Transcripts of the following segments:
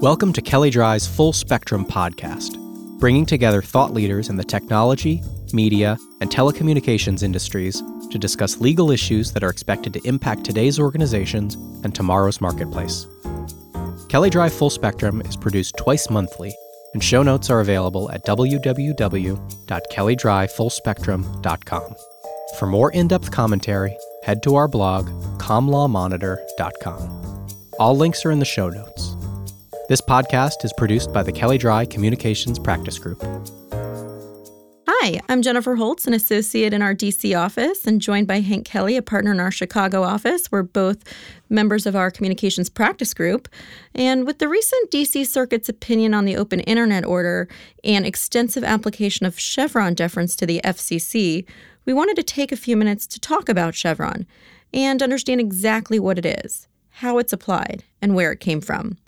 Welcome to Kelley Drye's Full Spectrum podcast, bringing together thought leaders in the technology, media, and telecommunications industries to discuss legal issues that are expected to impact today's organizations and tomorrow's marketplace. Kelley Drye Full Spectrum is produced twice monthly, and show notes are available at www.kelleydryefullspectrum.com. For more in depth commentary, head to our blog, comlawmonitor.com. All links are in the show notes. This podcast is produced by the Kelley Drye Communications Practice Group. Hi, I'm Jennifer Holtz, an associate in our DC office, and joined by Hank Kelly, a partner in our Chicago office. We're both members of our communications practice group. And with the recent DC Circuit's opinion on the open internet order and extensive application of Chevron deference to the FCC, we wanted to take a few minutes to talk about Chevron and understand exactly what it is, how it's applied, and where it came from.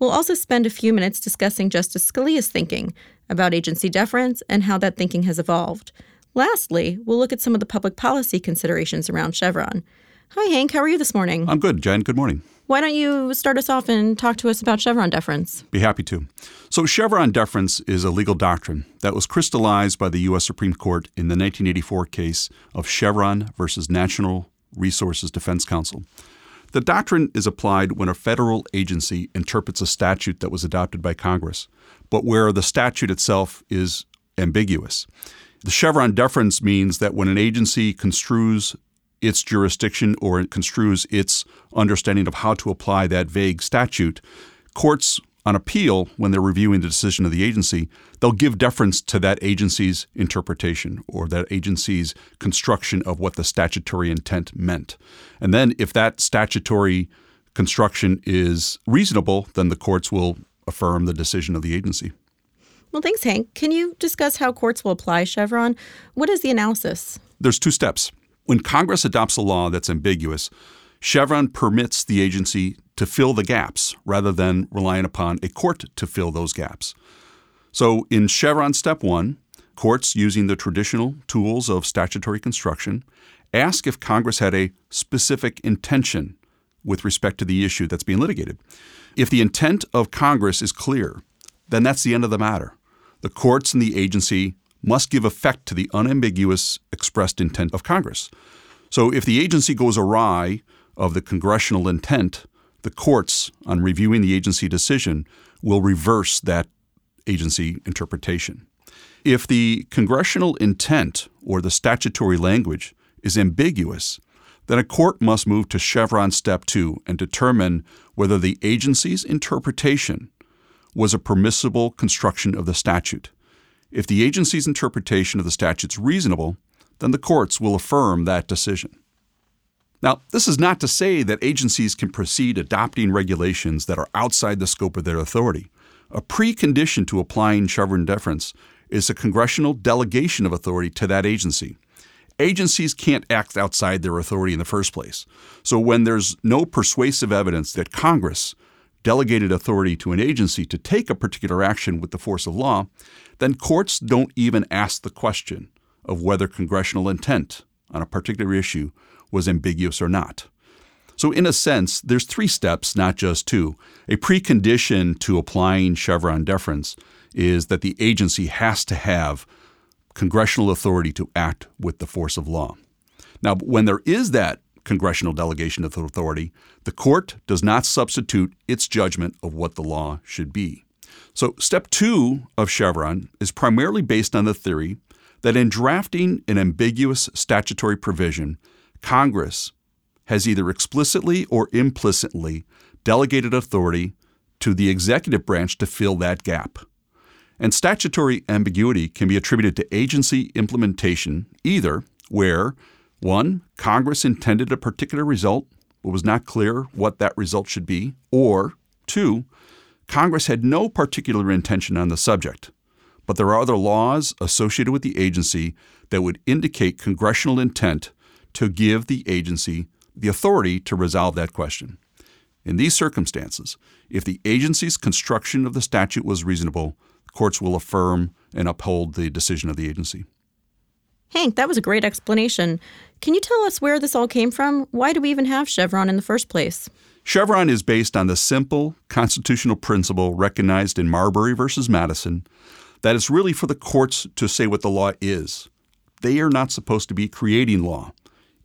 We'll also spend a few minutes discussing Justice Scalia's thinking about agency deference and how that thinking has evolved. Lastly, we'll look at some of the public policy considerations around Chevron. Hi, Hank. How are you this morning? I'm good, Jen. Good morning. Why don't you start us off and talk to us about Chevron deference? Be happy to. So, Chevron deference is a legal doctrine that was crystallized by the U.S. Supreme Court in the 1984 case of Chevron versus National Resources Defense Council. The doctrine is applied when a federal agency interprets a statute that was adopted by Congress, but where the statute itself is ambiguous. The Chevron deference means that when an agency construes its jurisdiction or it construes its understanding of how to apply that vague statute, courts on appeal, when they're reviewing the decision of the agency, they'll give deference to that agency's interpretation or that agency's construction of what the statutory intent meant. And then, if that statutory construction is reasonable, then the courts will affirm the decision of the agency. Well, thanks, Hank. Can you discuss how courts will apply Chevron? What is the analysis? There's two steps. When Congress adopts a law that's ambiguous, Chevron permits the agency to fill the gaps rather than relying upon a court to fill those gaps. So in Chevron Step 1, courts using the traditional tools of statutory construction ask if Congress had a specific intention with respect to the issue that's being litigated. If the intent of Congress is clear, then that's the end of the matter. The courts and the agency must give effect to the unambiguous expressed intent of Congress. So if the agency goes awry of the congressional intent, the courts, on reviewing the agency decision, will reverse that agency interpretation. If the congressional intent or the statutory language is ambiguous, then a court must move to Chevron Step 2 and determine whether the agency's interpretation was a permissible construction of the statute. If the agency's interpretation of the statute is reasonable, then the courts will affirm that decision. Now, this is not to say that agencies can proceed adopting regulations that are outside the scope of their authority. A precondition to applying Chevron deference is a congressional delegation of authority to that agency. Agencies can't act outside their authority in the first place. So, when there's no persuasive evidence that Congress delegated authority to an agency to take a particular action with the force of law, then courts don't even ask the question of whether congressional intent on a particular issue was ambiguous or not. So, in a sense, there's three steps, not just two. A precondition to applying Chevron deference is that the agency has to have congressional authority to act with the force of law. Now, when there is that congressional delegation of authority, the court does not substitute its judgment of what the law should be. So, step two of Chevron is primarily based on the theory that in drafting an ambiguous statutory provision, Congress has either explicitly or implicitly delegated authority to the executive branch to fill that gap. And statutory ambiguity can be attributed to agency implementation either where, one, Congress intended a particular result but was not clear what that result should be, or two, Congress had no particular intention on the subject, but there are other laws associated with the agency that would indicate congressional intent to give the agency the authority to resolve that question. In these circumstances, if the agency's construction of the statute was reasonable, courts will affirm and uphold the decision of the agency. Hank, that was a great explanation. Can you tell us where this all came from? Why do we even have Chevron in the first place? Chevron is based on the simple constitutional principle recognized in Marbury versus Madison that it's really for the courts to say what the law is. They are not supposed to be creating law,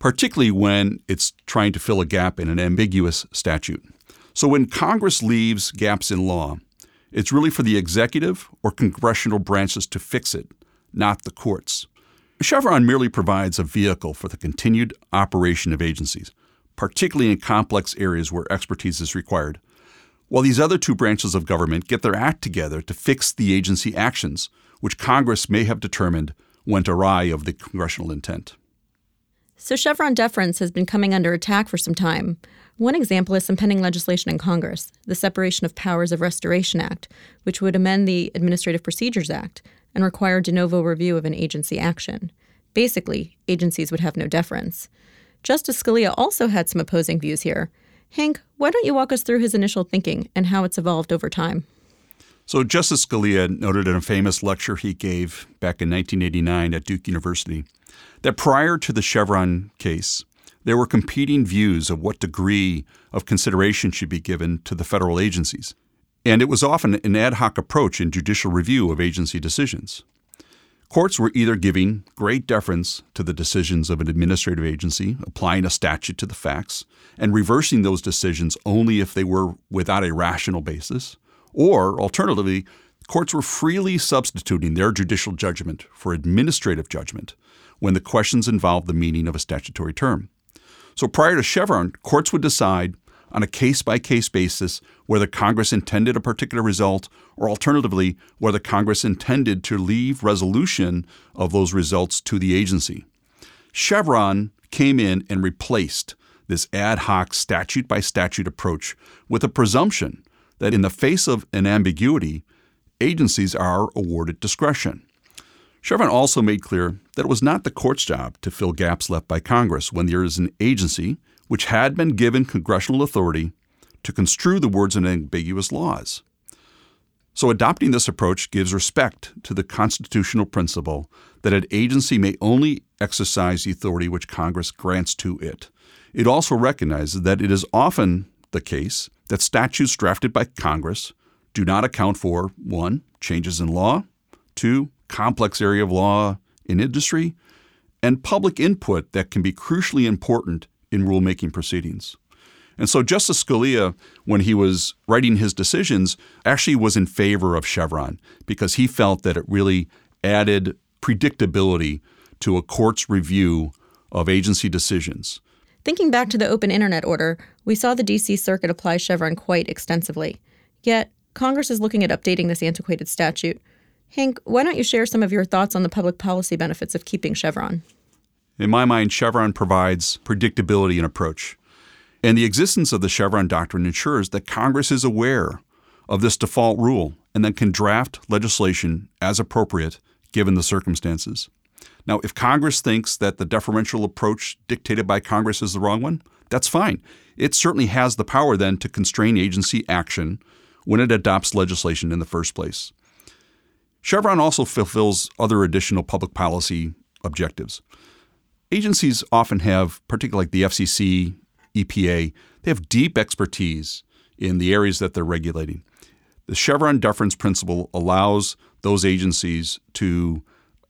particularly when it's trying to fill a gap in an ambiguous statute. So when Congress leaves gaps in law, it's really for the executive or congressional branches to fix it, not the courts. Chevron merely provides a vehicle for the continued operation of agencies, particularly in complex areas where expertise is required, while these other two branches of government get their act together to fix the agency actions, which Congress may have determined went awry of the congressional intent. So Chevron deference has been coming under attack for some time. One example is some pending legislation in Congress, the Separation of Powers of Restoration Act, which would amend the Administrative Procedures Act and require de novo review of an agency action. Basically, agencies would have no deference. Justice Scalia also had some opposing views here. Hank, why don't you walk us through his initial thinking and how it's evolved over time? So, Justice Scalia noted in a famous lecture he gave back in 1989 at Duke University that prior to the Chevron case, there were competing views of what degree of consideration should be given to the federal agencies. And it was often an ad hoc approach in judicial review of agency decisions. Courts were either giving great deference to the decisions of an administrative agency, applying a statute to the facts, and reversing those decisions only if they were without a rational basis, or alternatively, courts were freely substituting their judicial judgment for administrative judgment when the questions involved the meaning of a statutory term. So prior to Chevron, courts would decide on a case by case basis whether Congress intended a particular result, or alternatively, whether Congress intended to leave resolution of those results to the agency. Chevron came in and replaced this ad hoc statute by statute approach with a presumption that in the face of an ambiguity, agencies are awarded discretion. Chevron also made clear that it was not the court's job to fill gaps left by Congress when there is an agency which had been given congressional authority to construe the words in ambiguous laws. So, adopting this approach gives respect to the constitutional principle that an agency may only exercise the authority which Congress grants to it. It also recognizes that it is often the case that statutes drafted by Congress do not account for 1. changes in law, 2. complex area of law in industry, and public input that can be crucially important in rulemaking proceedings. And so Justice Scalia, when he was writing his decisions, actually was in favor of Chevron because he felt that it really added predictability to a court's review of agency decisions. Thinking back to the open internet order, we saw the DC Circuit apply Chevron quite extensively. Yet, Congress is looking at updating this antiquated statute. Hank, why don't you share some of your thoughts on the public policy benefits of keeping Chevron? In my mind, Chevron provides predictability in approach. And the existence of the Chevron doctrine ensures that Congress is aware of this default rule and then can draft legislation as appropriate given the circumstances. Now, if Congress thinks that the deferential approach dictated by Congress is the wrong one, that's fine. It certainly has the power then to constrain agency action when it adopts legislation in the first place. Chevron also fulfills other additional public policy objectives agencies often have, particularly like the FCC, EPA, they have deep expertise in the areas that they're regulating. The Chevron deference principle allows those agencies to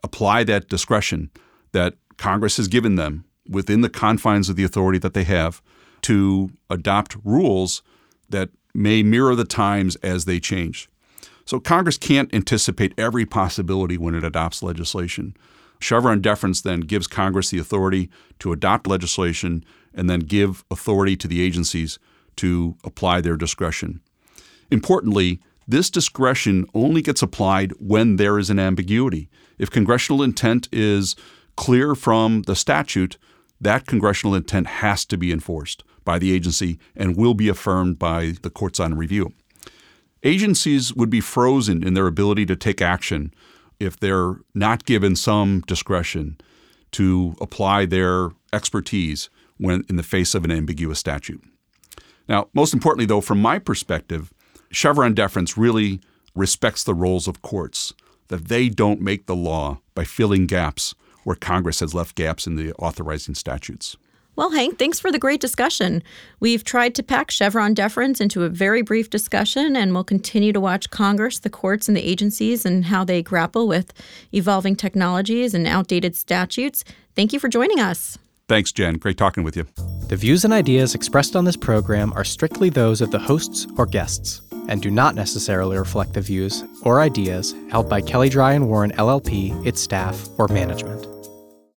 apply that discretion that Congress has given them within the confines of the authority that they have to adopt rules that may mirror the times as they change. So Congress can't anticipate every possibility when it adopts legislation. Chevron deference then gives Congress the authority to adopt legislation and then give authority to the agencies to apply their discretion. Importantly, this discretion only gets applied when there is an ambiguity. If congressional intent is clear from the statute, that congressional intent has to be enforced by the agency and will be affirmed by the courts on review. Agencies would be frozen in their ability to take action if they're not given some discretion to apply their expertise when in the face of an ambiguous statute. Now, most importantly, though, from my perspective, Chevron deference really respects the roles of courts, that they don't make the law by filling gaps where Congress has left gaps in the authorizing statutes. Well, Hank, thanks for the great discussion. We've tried to pack Chevron deference into a very brief discussion, and we'll continue to watch Congress, the courts, and the agencies and how they grapple with evolving technologies and outdated statutes. Thank you for joining us. Thanks, Jen. Great talking with you. The views and ideas expressed on this program are strictly those of the hosts or guests and do not necessarily reflect the views or ideas held by Kelley Drye and Warren LLP, its staff, or management.